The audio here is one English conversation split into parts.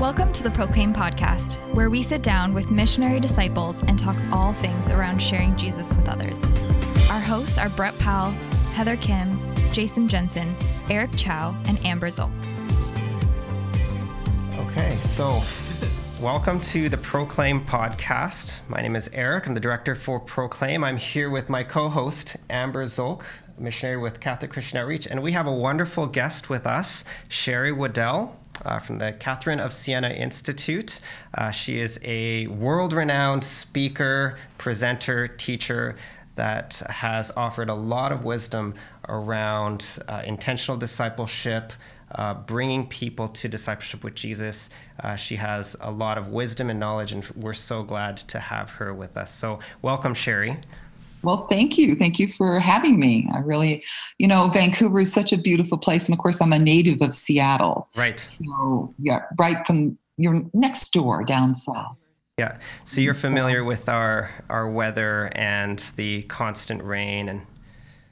Welcome to the Proclaim podcast, where we sit down with missionary disciples and talk all things around sharing Jesus with others. Our hosts are Brett Powell, Heather Kim, Jason Jensen, Eric Chow, and Amber Zoll. Okay, so welcome to the Proclaim podcast. My name is Eric. I'm the director for Proclaim. I'm here with my co host, Amber Zolk, missionary with Catholic Christian Outreach, and we have a wonderful guest with us, Sherry Weddell uh, from the Catherine of Siena Institute. Uh, she is a world renowned speaker, presenter, teacher that has offered a lot of wisdom around uh, intentional discipleship. Uh, bringing people to discipleship with Jesus. Uh, she has a lot of wisdom and knowledge, and we're so glad to have her with us. So, welcome, Sherry. Well, thank you. Thank you for having me. I really, you know, Vancouver is such a beautiful place. And of course, I'm a native of Seattle. Right. So, yeah, right from you're next door down south. Yeah. So you're familiar with our our weather and the constant rain and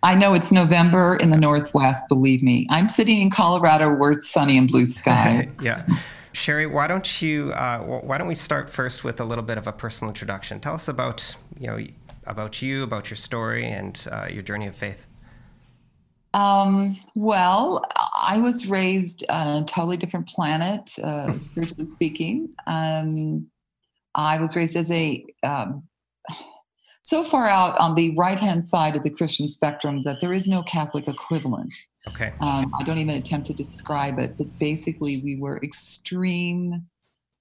I know it's November in the Northwest, believe me. I'm sitting in Colorado where it's sunny and blue skies. yeah. Sherry, why don't you uh, why don't we start first with a little bit of a personal introduction? Tell us about, you know, about you, about your story, and uh, your journey of faith? Um, well, I was raised on a totally different planet, uh, spiritually speaking. Um, I was raised as a um, so far out on the right hand side of the Christian spectrum that there is no Catholic equivalent. Okay. Um, I don't even attempt to describe it, but basically, we were extreme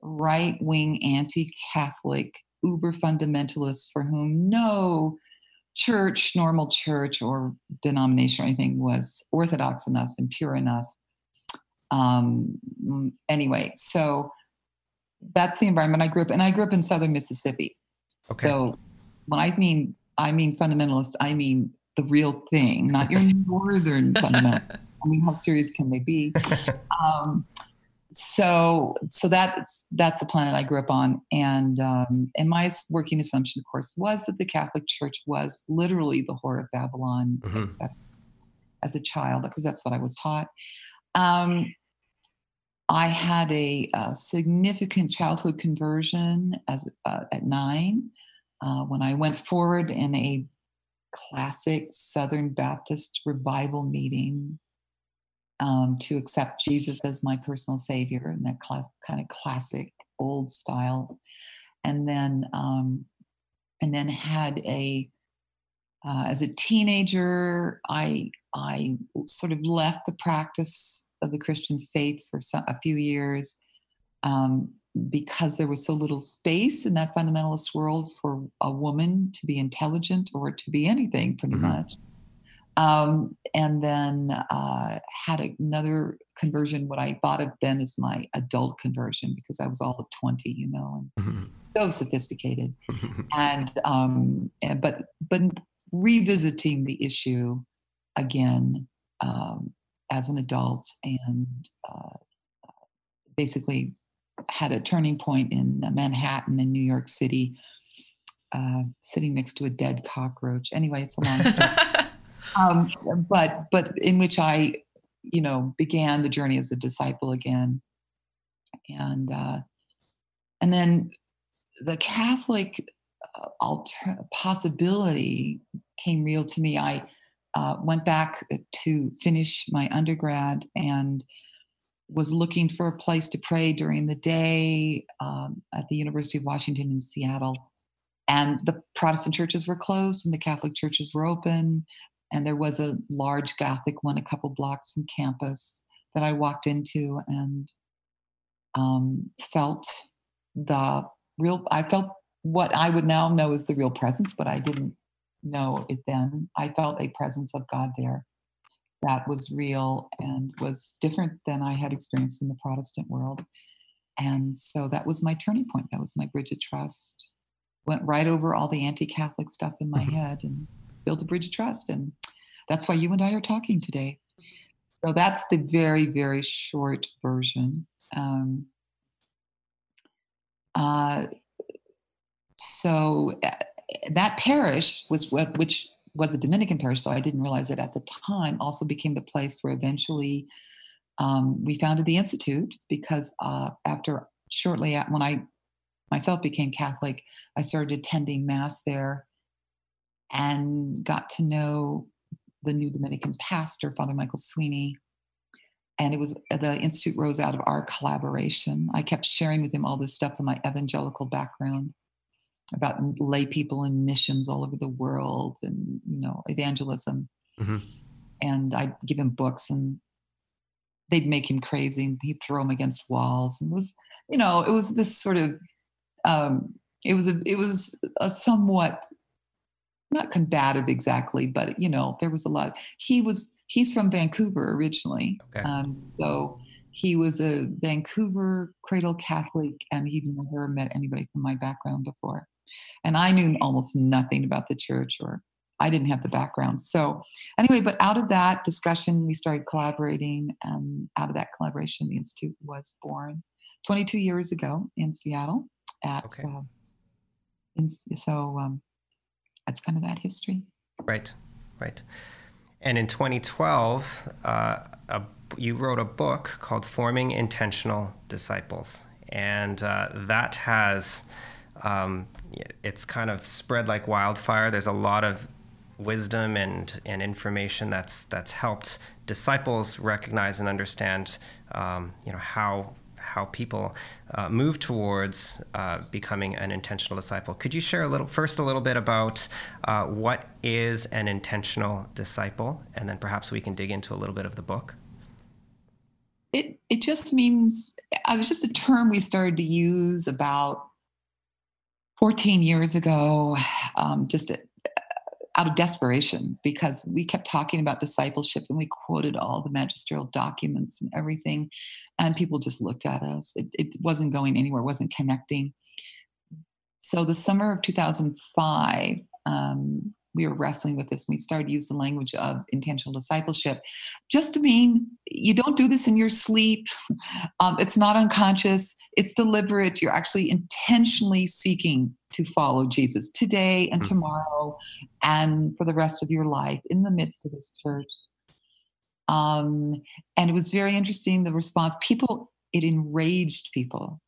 right wing anti Catholic uber fundamentalists for whom no church, normal church, or denomination or anything was orthodox enough and pure enough. Um, anyway, so that's the environment I grew up in. I grew up in southern Mississippi. Okay. So when I mean I mean fundamentalist, I mean the real thing, not your northern fundamentalist. I mean, how serious can they be? Um, so so that's that's the planet I grew up on, and um, and my working assumption, of course, was that the Catholic Church was literally the whore of Babylon, mm-hmm. as a child, because that's what I was taught. Um, I had a, a, significant childhood conversion as uh, at nine uh, when I went forward in a classic Southern Baptist revival meeting um, to accept Jesus as my personal savior in that cl- kind of classic old style, and then um, and then had a uh, as a teenager, I I sort of left the practice of the Christian faith for some, a few years um, because there was so little space in that fundamentalist world for a woman to be intelligent or to be anything, pretty mm-hmm. much um, and then uh, had another conversion. What i thought of then as my adult conversion because i was all of 20 you know and mm-hmm. so sophisticated. And, um, and but but revisiting the issue again um, as an adult and uh, basically had a turning point in manhattan in new york city uh, sitting next to a dead cockroach. Anyway it's a long story um, but but in which I, you know, began the journey as a disciple again, and uh, and then the Catholic uh, alter- possibility came real to me. I uh, went back to finish my undergrad and was looking for a place to pray during the day um, at the University of Washington in Seattle. And the Protestant churches were closed and the Catholic churches were open and there was a large Gothic one a couple blocks from campus that I walked into and um, felt the real. I felt what I would now know is the real presence, but I didn't know it then. I felt a presence of God there that was real and was different than I had experienced in the Protestant world. And so that was my turning point. That was my bridge of trust. Went right over all the anti Catholic stuff in my mm-hmm. head and build a bridge of trust. And that's why you and I are talking today. So that's the very, very short version. Um, uh, so uh, that parish was which was a Dominican parish, so I didn't realize it at the time, also became the place where eventually um, we founded the Institute because uh, after shortly when I myself became Catholic, I started attending Mass there and got to know the new Dominican pastor, Father Michael Sweeney. And it was the Institute rose out of our collaboration. I kept sharing with him all this stuff from my evangelical background about lay people and missions all over the world and, you know, evangelism. Mm-hmm. And I'd give him books and they'd make him crazy. And he'd throw them against walls. And it was, you know, it was this sort of, um, it was a, it was a somewhat not combative exactly, but you know, there was a lot. He was he's from Vancouver originally, okay. um, so he was a Vancouver cradle Catholic, and he'd never met anybody from my background before, and I knew almost nothing about the church, or I didn't have the background. So anyway, but out of that discussion, we started collaborating, and out of that collaboration, the institute was born 22 years ago in Seattle. At okay. uh, in, so um, that's kind of that history. Right, right. And in 2012, uh, a, you wrote a book called Forming Intentional Disciples. And uh, that has, um, it's kind of spread like wildfire. There's a lot of wisdom and, and information that's, that's helped disciples recognize and understand, um, you know, how how people uh, move towards uh, becoming an intentional disciple. Could you share a little first a little bit about uh, what is an intentional disciple, and then perhaps we can dig into a little bit of the book. It it just means it was just a term we started to use about 14 years ago, um, just out of desperation because we kept talking about discipleship and we quoted all the magisterial documents and everything and people just looked at us. It, it wasn't going anywhere wasn't connecting. So the summer of 2005 um, we were wrestling with this. We started to use the language of intentional discipleship, just to mean you don't do this in your sleep. Um, it's not unconscious. It's deliberate. You're actually intentionally seeking to follow Jesus today and hmm. tomorrow, and for the rest of your life in the midst of this church. Um, and it was very interesting the response. People, it enraged people.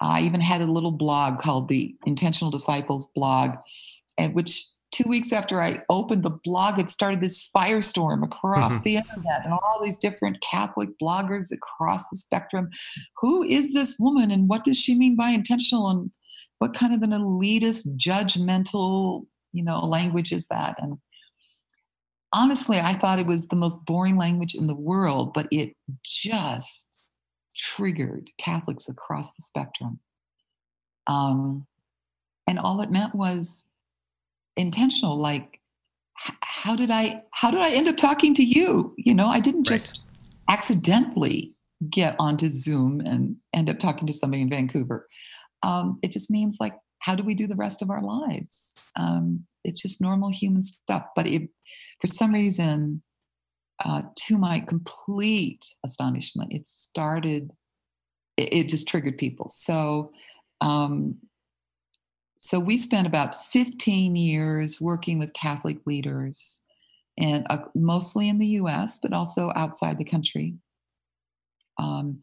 I even had a little blog called the Intentional Disciples blog, and which two weeks after I opened the blog, it started this firestorm across mm-hmm. the internet and all these different Catholic bloggers across the spectrum. Who is this woman and what does she mean by intentional and what kind of an elitist, judgmental, you know, language is that? And honestly, I thought it was the most boring language in the world, but it just triggered Catholics across the spectrum. Um, and all it meant was intentional like how did i how did i end up talking to you? You know i didn't just right. accidentally get onto zoom and end up talking to somebody in vancouver. Um, it just means like how do we do the rest of our lives? Um, it's just normal human stuff but it for some reason uh, to my complete astonishment it started it, it just triggered people. So um, so we spent about 15 years working with Catholic leaders, and uh, mostly in the U.S., but also outside the country, um,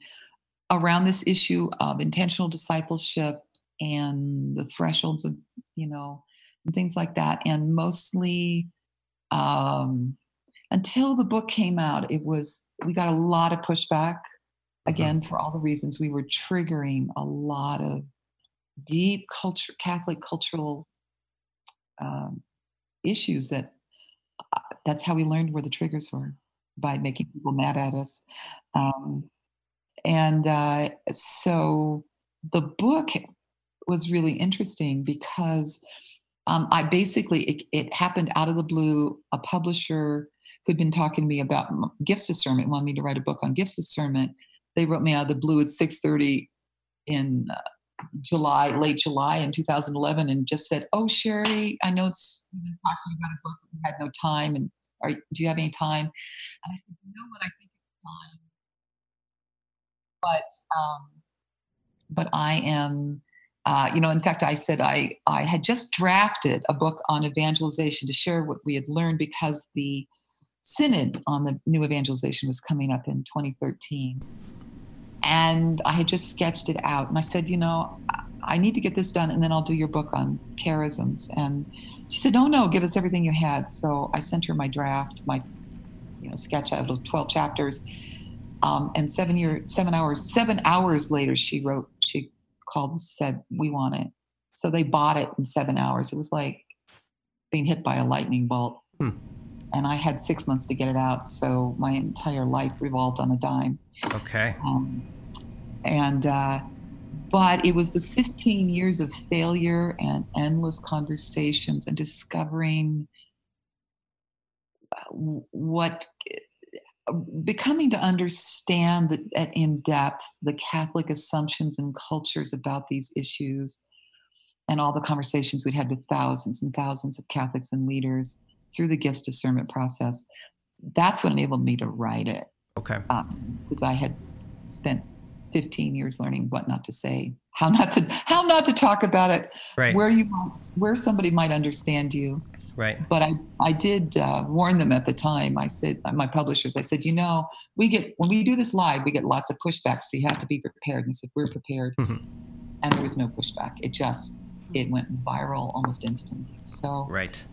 around this issue of intentional discipleship and the thresholds of, you know, and things like that. And mostly, um, until the book came out, it was we got a lot of pushback. Mm-hmm. Again, for all the reasons we were triggering a lot of deep culture, Catholic cultural um, issues that uh, that's how we learned where the triggers were by making people mad at us. Um, and uh, so the book was really interesting because um, I basically, it, it, happened out of the blue. A publisher who'd been talking to me about gifts discernment wanted me to write a book on gifts discernment. They wrote me out of the blue at 6.30 in uh, July, late July in 2011, and just said, "Oh, Sherry, I know it's you've been talking about a book, but you had no time, and are, do you have any time?" And I said, "You know what? I think it's fine, but um, but I am." Uh, you know, in fact, I said I, I had just drafted a book on evangelization to share what we had learned because the synod on the new evangelization was coming up in 2013 and I had just sketched it out. And I said, you know, I need to get this done, and then I'll do your book on charisms. And she said, "No, no, give us everything you had." So I sent her my draft, my you know sketch out of twelve chapters. Um, and seven year, seven hours, seven hours later, she wrote. She called and said, "We want it." So they bought it in seven hours. It was like being hit by a lightning bolt. Hmm. And I had six months to get it out, so my entire life revolved on a dime. Okay. Um, and uh, but it was the 15 years of failure and endless conversations and discovering uh, what becoming to understand that in depth the catholic assumptions and cultures about these issues and all the conversations we'd had with thousands and thousands of catholics and leaders through the gifts discernment process that's what enabled me to write it. Okay. Because um, i had spent 15 years learning what not to say how not to how not to talk about it right. where you where somebody might understand you. Right. But i i did uh, warn them at the time. I said my publishers i said you know we get when we do this live we get lots of pushback so you have to be prepared. And they said we're prepared. Mm-hmm. and there was no pushback. It just it went viral almost instantly. So right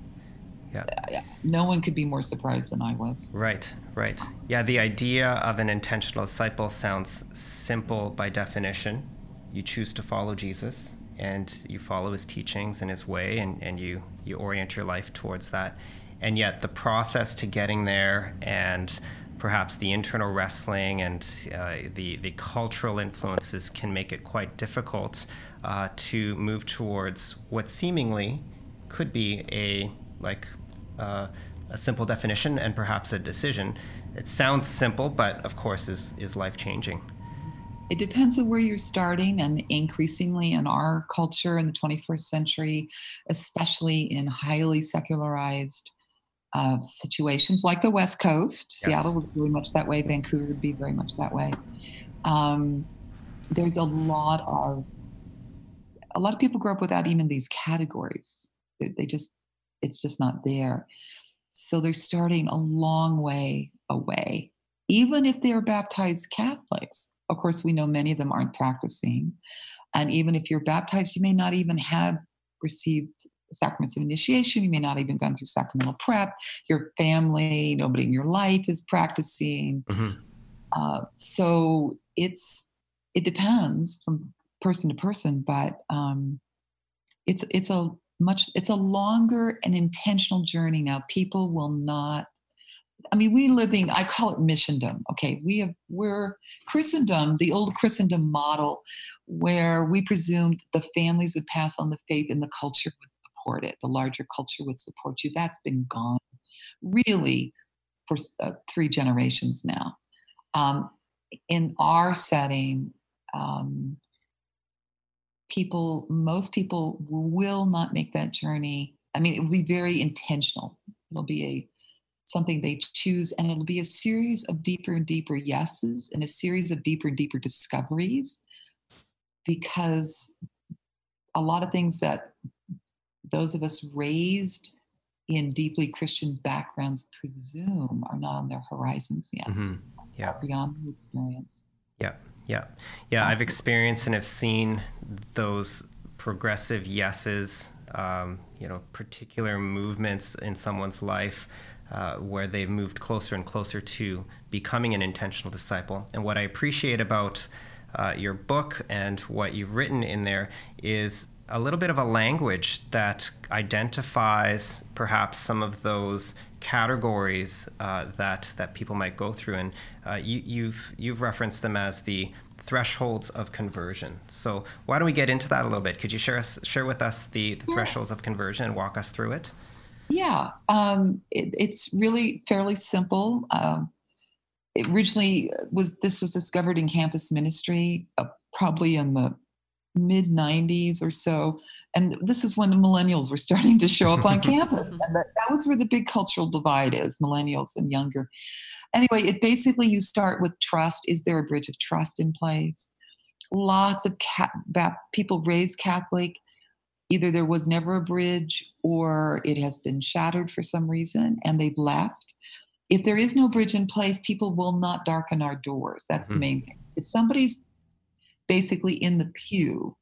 yeah. No one could be more surprised than I was. Right, right. Yeah, the idea of an intentional disciple sounds simple by definition. You choose to follow Jesus and you follow his teachings and his way and, and you, you orient your life towards that. And yet, the process to getting there and perhaps the internal wrestling and uh, the, the cultural influences can make it quite difficult uh, to move towards what seemingly could be a like uh, a simple definition and perhaps a decision. It sounds simple, but of course is, is life changing. It depends on where you're starting, and increasingly in our culture in the 21st century, especially in highly secularized uh, situations like the West Coast. Yes. Seattle was very much that way. Vancouver would be very much that way. Um, there's a lot of a lot of people grow up without even these categories. They, they just it's just not there. So they're starting a long way away, even if they're baptized Catholics. Of course, we know many of them aren't practicing. And even if you're baptized, you may not even have received sacraments of initiation. You may not even gone through sacramental prep. Your family, nobody in your life is practicing. Mm-hmm. Uh, so it's it depends from person to person, but um, it's it's a much it's a longer and intentional journey. Now people will not i mean we living i call it missiondom okay? We have we're christendom the old christendom model where we presumed the families would pass on the faith and the culture would support it the larger culture would support you. That's been gone really for uh, three generations now. Um, in our setting um, people, most people will not make that journey. I mean, it will be very intentional. It'll be a something they choose, and it'll be a series of deeper and deeper yeses and a series of deeper and deeper discoveries because a lot of things that those of us raised in deeply Christian backgrounds presume are not on their horizons yet. Mm-hmm. Yeah. Beyond the experience. Yeah. Yeah. Yeah. I've experienced and have seen those progressive yeses, um, you know, particular movements in someone's life uh, where they've moved closer and closer to becoming an intentional disciple. And what I appreciate about uh, your book and what you've written in there is a little bit of a language that identifies perhaps some of those categories uh, that that people might go through, and uh, you, you've you've referenced them as the thresholds of conversion. So why don't we get into that a little bit? Could you share us share with us the, the yeah. thresholds of conversion and walk us through it? Yeah, um, it, it's really fairly simple. Um, it originally was this was discovered in campus ministry, uh, probably in the mid 90s or so. And this is when the millennials were starting to show up on campus. And that, that was where the big cultural divide is millennials and younger. Anyway, it basically you start with trust. Is there a bridge of trust in place? Lots of cat, people raised Catholic. Either there was never a bridge or it has been shattered for some reason and they've left. If there is no bridge in place, people will not darken our doors. That's mm-hmm. the main thing If somebody's basically in the pew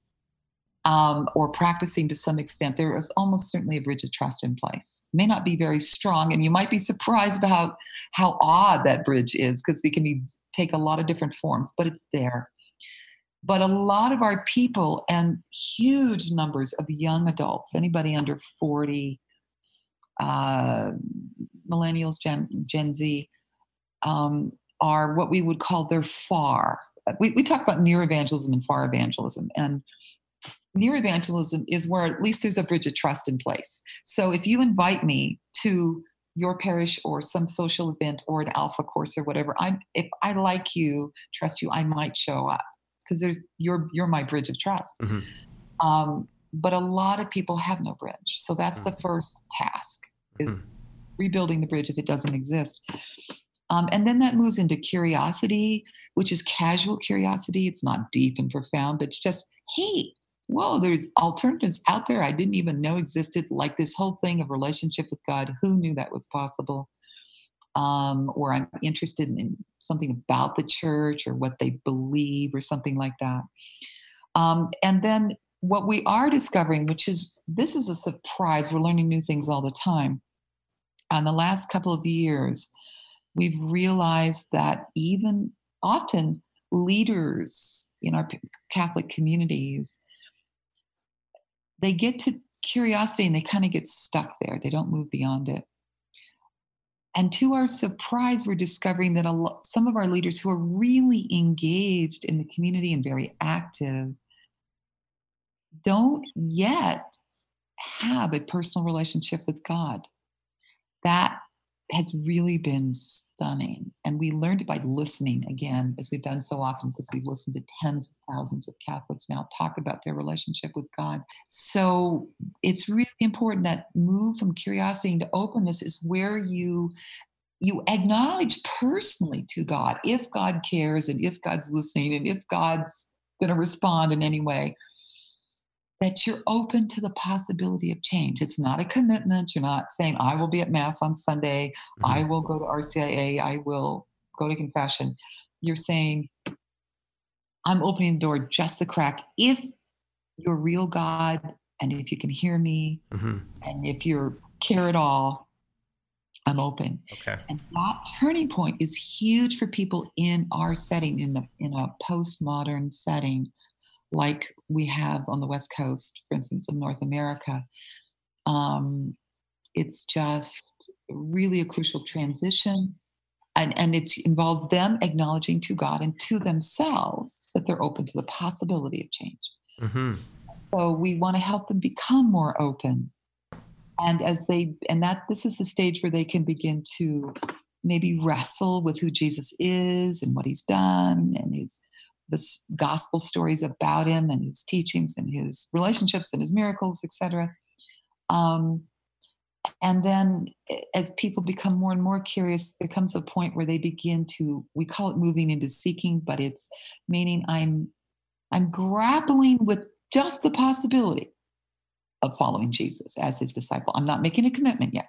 um, or practicing to some extent, there is almost certainly a bridge of trust in place. May not be very strong, and you might be surprised about how odd that bridge is because it can be take a lot of different forms, but it's there. But a lot of our people and huge numbers of young adults, anybody under 40, uh, millennials, Gen, Gen Z, um, are what we would call their far. We, we talk about near evangelism and far evangelism. And near evangelism is where at least there's a bridge of trust in place. So if you invite me to your parish or some social event or an alpha course or whatever, I'm if I like you, trust you, I might show up because there's you're you're my bridge of trust. Mm-hmm. Um, but a lot of people have no bridge, so that's mm-hmm. the first task is mm-hmm. rebuilding the bridge if it doesn't exist. Um, and then that moves into curiosity, which is casual curiosity. It's not deep and profound, but it's just, hey, whoa, there's alternatives out there I didn't even know existed, like this whole thing of relationship with God. Who knew that was possible? Um, or I'm interested in something about the church or what they believe or something like that. Um, and then what we are discovering, which is this is a surprise, we're learning new things all the time. On the last couple of years, we've realized that even often leaders in our Catholic communities they get to curiosity and they kind of get stuck there. They don't move beyond it. And to our surprise, we're discovering that lot, some of our leaders who are really engaged in the community and very active don't yet have a personal relationship with God. That has really been stunning. And we learned by listening again, as we've done so often, because we've listened to tens of thousands of Catholics now talk about their relationship with God. So it's really important that move from curiosity into openness is where you you acknowledge personally to God if God cares and if God's listening and if God's going to respond in any way that you're open to the possibility of change. It's not a commitment. You're not saying, I will be at Mass on Sunday, mm-hmm. I will go to RCIA, I will go to confession. You're saying, I'm opening the door just the crack. If you're real God, and if you can hear me, mm-hmm. and if you care at all, I'm open. Okay. And that turning point is huge for people in our setting, in the in a postmodern setting like we have on the West Coast, for instance, in North America. Um, it's just really a crucial transition. And, and it involves them acknowledging to God and to themselves that they're open to the possibility of change. Mm-hmm. So we want to help them become more open. And as they, and that this is the stage where they can begin to maybe wrestle with who Jesus is and what he's done and his the gospel stories about him and his teachings and his relationships and his miracles, etc. Um, and then as people become more and more curious, there comes a point where they begin to, we call it moving into seeking, but it's meaning I'm I'm grappling with just the possibility of following Jesus as his disciple. I'm not making a commitment yet.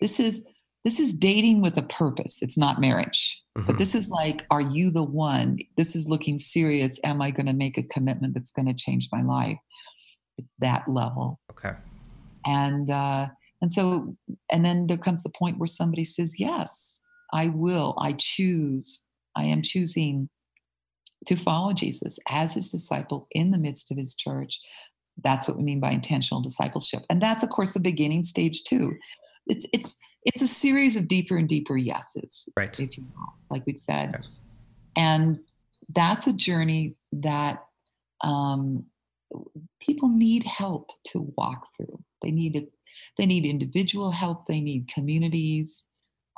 This is this is dating with a purpose. It's not marriage. Mm-hmm. But this is like, are you the one? This is looking serious. Am I going to make a commitment that's going to change my life? It's that level. Okay. And uh, and so and then there comes the point where somebody says, "Yes, I will. I choose. I am choosing to follow Jesus as his disciple in the midst of his church." That's what we mean by intentional discipleship. And that's of course the beginning stage too. It's it's it's a series of deeper and deeper yeses, right? If you will, like we said, okay. and that's a journey that um, people need help to walk through. They need it. They need individual help. They need communities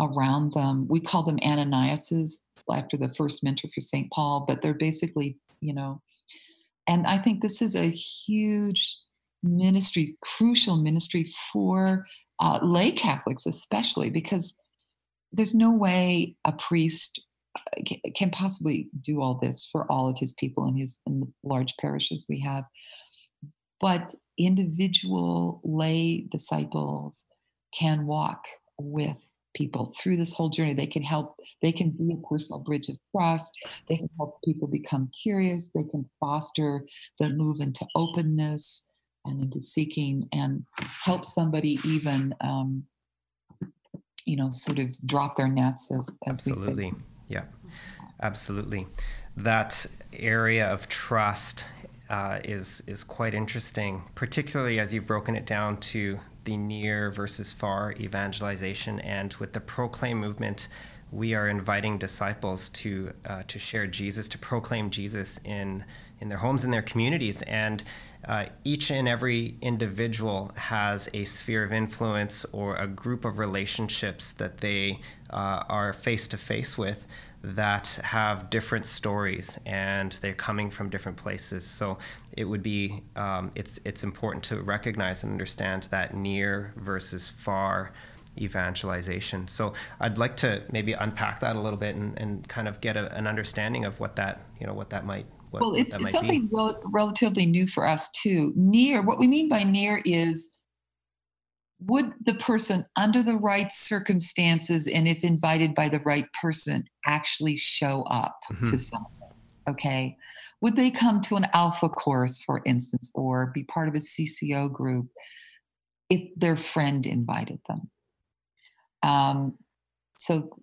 around them. We call them Ananiases after the first mentor for St. Paul, but they're basically, you know, and I think this is a huge ministry, crucial ministry for uh, lay Catholics, especially because there's no way a priest uh, can possibly do all this for all of his people in his in the large parishes we have. But individual lay disciples can walk with people through this whole journey. They can help, they can be a personal bridge of trust. They can help people become curious. They can foster the move into openness and into seeking and help somebody even, um, you know, sort of drop their nets as, as Absolutely. we say. Yeah, absolutely. That area of trust uh, is is quite interesting, particularly as you've broken it down to the near versus far evangelization. And with the Proclaim movement, we are inviting disciples to uh, to share Jesus, to proclaim Jesus in in their homes and their communities. And uh, each and every individual has a sphere of influence or a group of relationships that they uh, are face to face with that have different stories and they're coming from different places. So it would be um, it's it's important to recognize and understand that near versus far evangelization. So I'd like to maybe unpack that a little bit and, and kind of get a, an understanding of what that you know what that might. What, well, it's, it's something rel- relatively new for us too. Near, what we mean by near is would the person, under the right circumstances and if invited by the right person, actually show up mm-hmm. to something? Okay. Would they come to an alpha course, for instance, or be part of a CCO group if their friend invited them? Um, so,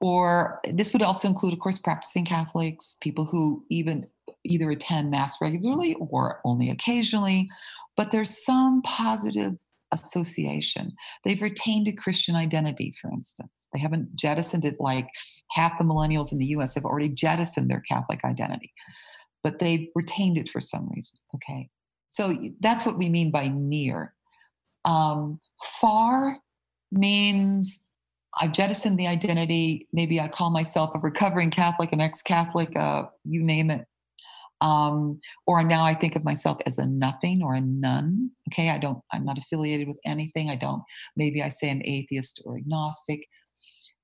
or this would also include, of course, practicing Catholics, people who even either attend Mass regularly or only occasionally, but there's some positive association. They've retained a Christian identity, for instance. They haven't jettisoned it like half the millennials in the US have already jettisoned their Catholic identity, but they've retained it for some reason. Okay. So that's what we mean by near. Um, far means I've jettisoned the identity. Maybe I call myself a recovering Catholic, an ex Catholic, uh, you name it. Um, or now I think of myself as a nothing or a none. Okay, I don't, I'm not affiliated with anything. I don't, maybe I say I'm atheist or agnostic.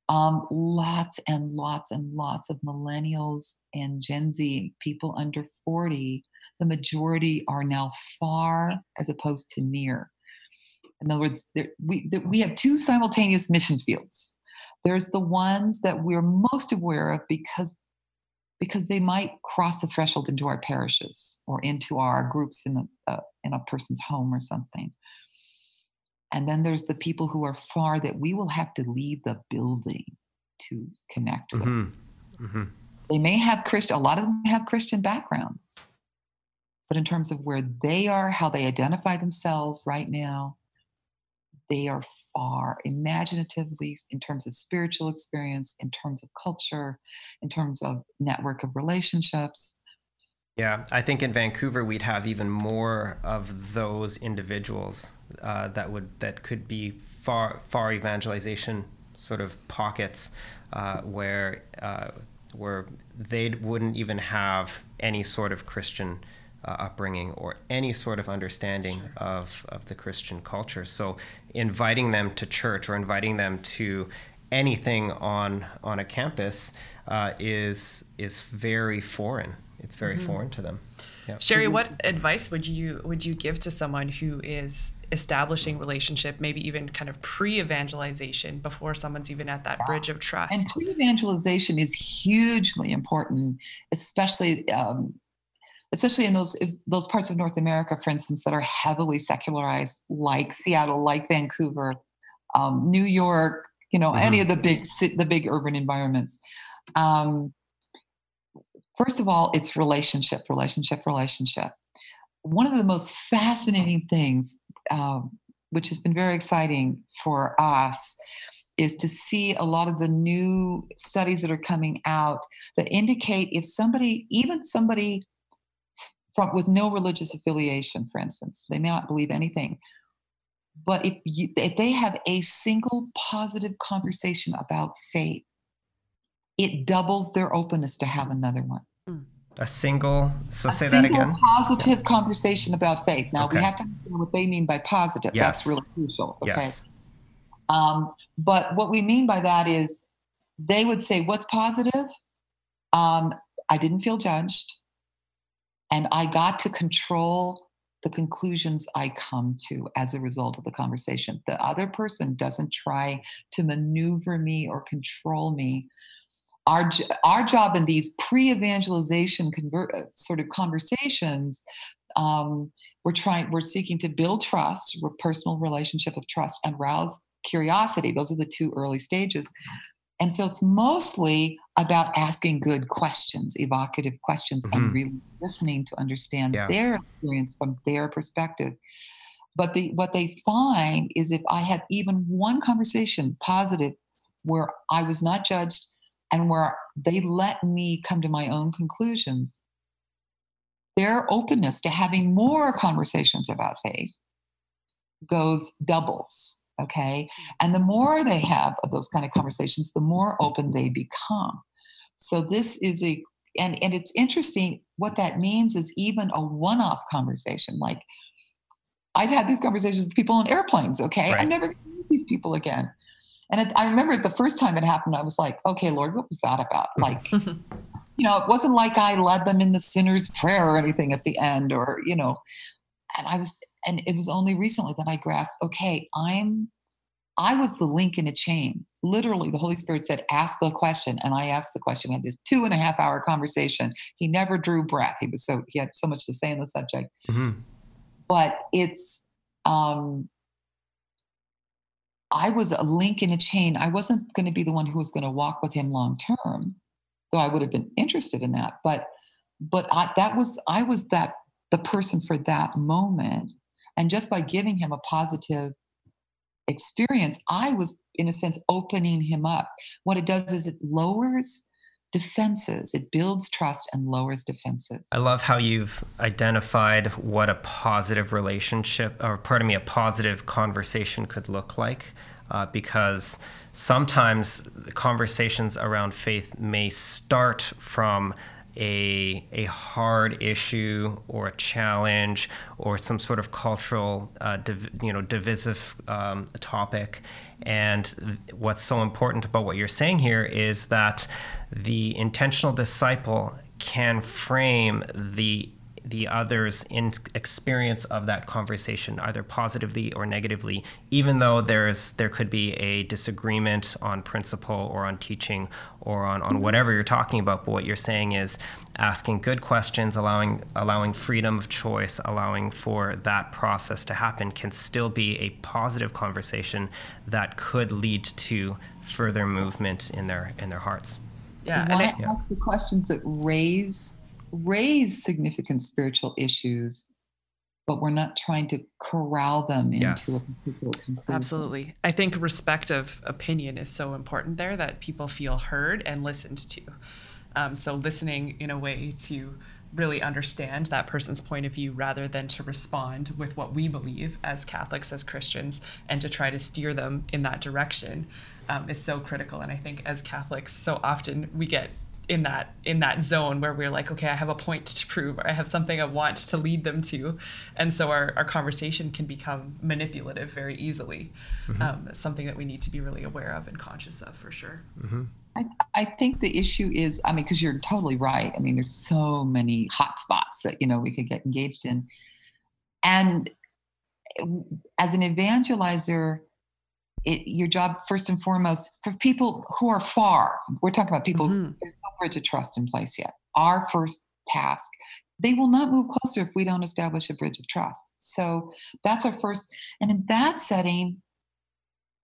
Um, lots and lots and lots of millennials and Gen Z, people under 40, the majority are now far as opposed to near. In other words, there, we, there, we have two simultaneous mission fields. There's the ones that we're most aware of because because they might cross the threshold into our parishes or into our groups in a, uh, in a person's home or something. And then there's the people who are far that we will have to leave the building to connect with. Mm-hmm. Mm-hmm. They may have Christian, a lot of them have Christian backgrounds, but in terms of where they are, how they identify themselves right now, they are far imaginatively in terms of spiritual experience, in terms of culture, in terms of network of relationships. Yeah, I think in Vancouver we'd have even more of those individuals uh, that would that could be far far evangelization sort of pockets uh, where uh, where they wouldn't even have any sort of Christian uh, upbringing or any sort of understanding sure. of, of the Christian culture. So, inviting them to church or inviting them to anything on on a campus uh, is is very foreign. It's very mm-hmm. foreign to them. Yeah. Sherry, what advice would you would you give to someone who is establishing relationship, maybe even kind of pre-evangelization before someone's even at that bridge of trust? And pre-evangelization is hugely important, especially um, especially in those those parts of North America, for instance, that are heavily secularized, like Seattle, like Vancouver, um, New York, you know, mm-hmm. any of the big the big urban environments. Um, first of all, it's relationship, relationship, relationship. One of the most fascinating things, um, which has been very exciting for us, is to see a lot of the new studies that are coming out that indicate if somebody, even somebody from with no religious affiliation, for instance. They may not believe anything. But if, you, if they have a single positive conversation about faith, it doubles their openness to have another one. Hmm. A single, so a say that again. positive conversation about faith. Now okay. we have to know what they mean by positive. Yes. That's really crucial. Okay. Yes. Um, but what we mean by that is they would say, What's positive? Um, I didn't feel judged and I got to control the conclusions I come to as a result of the conversation. The other person doesn't try to maneuver me or control me. Our, our job in these pre-evangelization convert, uh, sort of conversations um, we're trying we're seeking to build trust personal relationship of trust and rouse curiosity those are the two early stages and so it's mostly about asking good questions, evocative questions, mm-hmm. and really listening to understand yeah. their experience from their perspective. But the, what they find is if I had even one conversation, positive, where I was not judged and where they let me come to my own conclusions, their openness to having more conversations about faith goes doubles Okay. And the more they have of those kind of conversations, the more open they become. So this is a, and, and it's interesting what that means is even a one off conversation. Like I've had these conversations with people on airplanes. Okay. Right. I'm never going to meet these people again. And it, I remember the first time it happened, I was like, okay, Lord, what was that about? Like, you know, it wasn't like I led them in the sinner's prayer or anything at the end or, you know, and I was, and it was only recently that I grasped, okay, I'm, I was the link in a chain. Literally, the Holy Spirit said, ask the question. And I asked the question. I had this two and a half hour conversation. He never drew breath. He was so, he had so much to say on the subject. Mm-hmm. But it's, um, I was a link in a chain. I wasn't going to be the one who was going to walk with him long term, though I would have been interested in that. But, but I, that was, I was that the person for that moment. And just by giving him a positive experience, I was, in a sense, opening him up. What it does is it lowers defenses, it builds trust and lowers defenses. I love how you've identified what a positive relationship, or pardon me, a positive conversation could look like. Uh, because sometimes conversations around faith may start from a, a hard issue or a challenge or some sort of cultural, uh, div, you know, divisive um, topic. And what's so important about what you're saying here is that the intentional disciple can frame the the other's in experience of that conversation, either positively or negatively, even though there's there could be a disagreement on principle or on teaching or on, on mm-hmm. whatever you're talking about. But what you're saying is asking good questions, allowing allowing freedom of choice, allowing for that process to happen can still be a positive conversation that could lead to further movement in their in their hearts. Yeah, and I, ask the questions that raise raise significant spiritual issues, but we're not trying to corral them into yes. a particular conclusion. Absolutely. I think respect of opinion is so important there that people feel heard and listened to. Um, so listening in a way to really understand that person's point of view rather than to respond with what we believe as Catholics, as Christians, and to try to steer them in that direction um, is so critical. And I think as Catholics, so often we get in that in that zone where we're like okay i have a point to prove. Or i have something i want to lead them to. And so our, our conversation can become manipulative very easily. Mm-hmm. um, something that we need to be really aware of and conscious of for sure. Mm-hmm. I, I think the issue is i mean because you're totally right. I mean there's so many hot spots that you know we could get engaged in. And as an evangelizer it, your job first and foremost for people who are far we're talking about people mm-hmm. there's no bridge of trust in place yet our first task they will not move closer if we don't establish a bridge of trust so that's our first and in that setting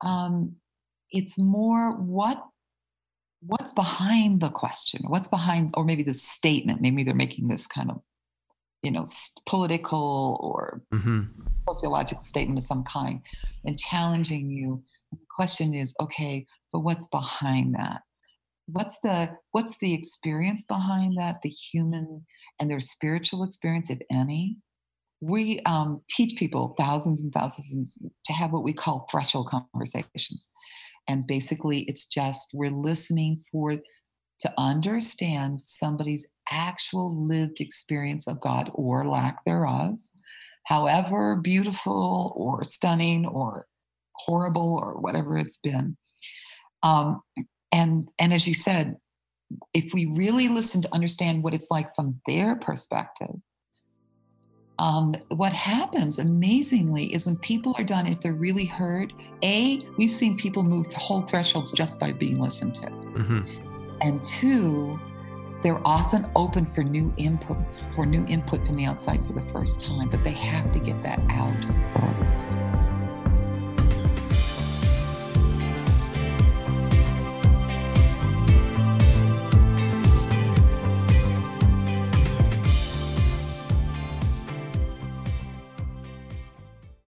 um, it's more what what's behind the question what's behind or maybe the statement maybe they're making this kind of you know political or mm-hmm sociological statement of some kind and challenging you. And the question is, okay, but what's behind that? What's the what's the experience behind that? The human and their spiritual experience, if any. We um, teach people thousands and thousands to have what we call threshold conversations, and basically, it's just we're listening for to understand somebody's actual lived experience of God or lack thereof however beautiful or stunning or horrible or whatever it's been. Um, and and as you said, if we really listen to understand what it's like from their perspective, um, what happens amazingly is when people are done, if they're really heard, A, we've seen people move whole thresholds just by being listened to. Mm-hmm. And two, they're often open for new input for new input from the outside for the first time, but they have to get that out first.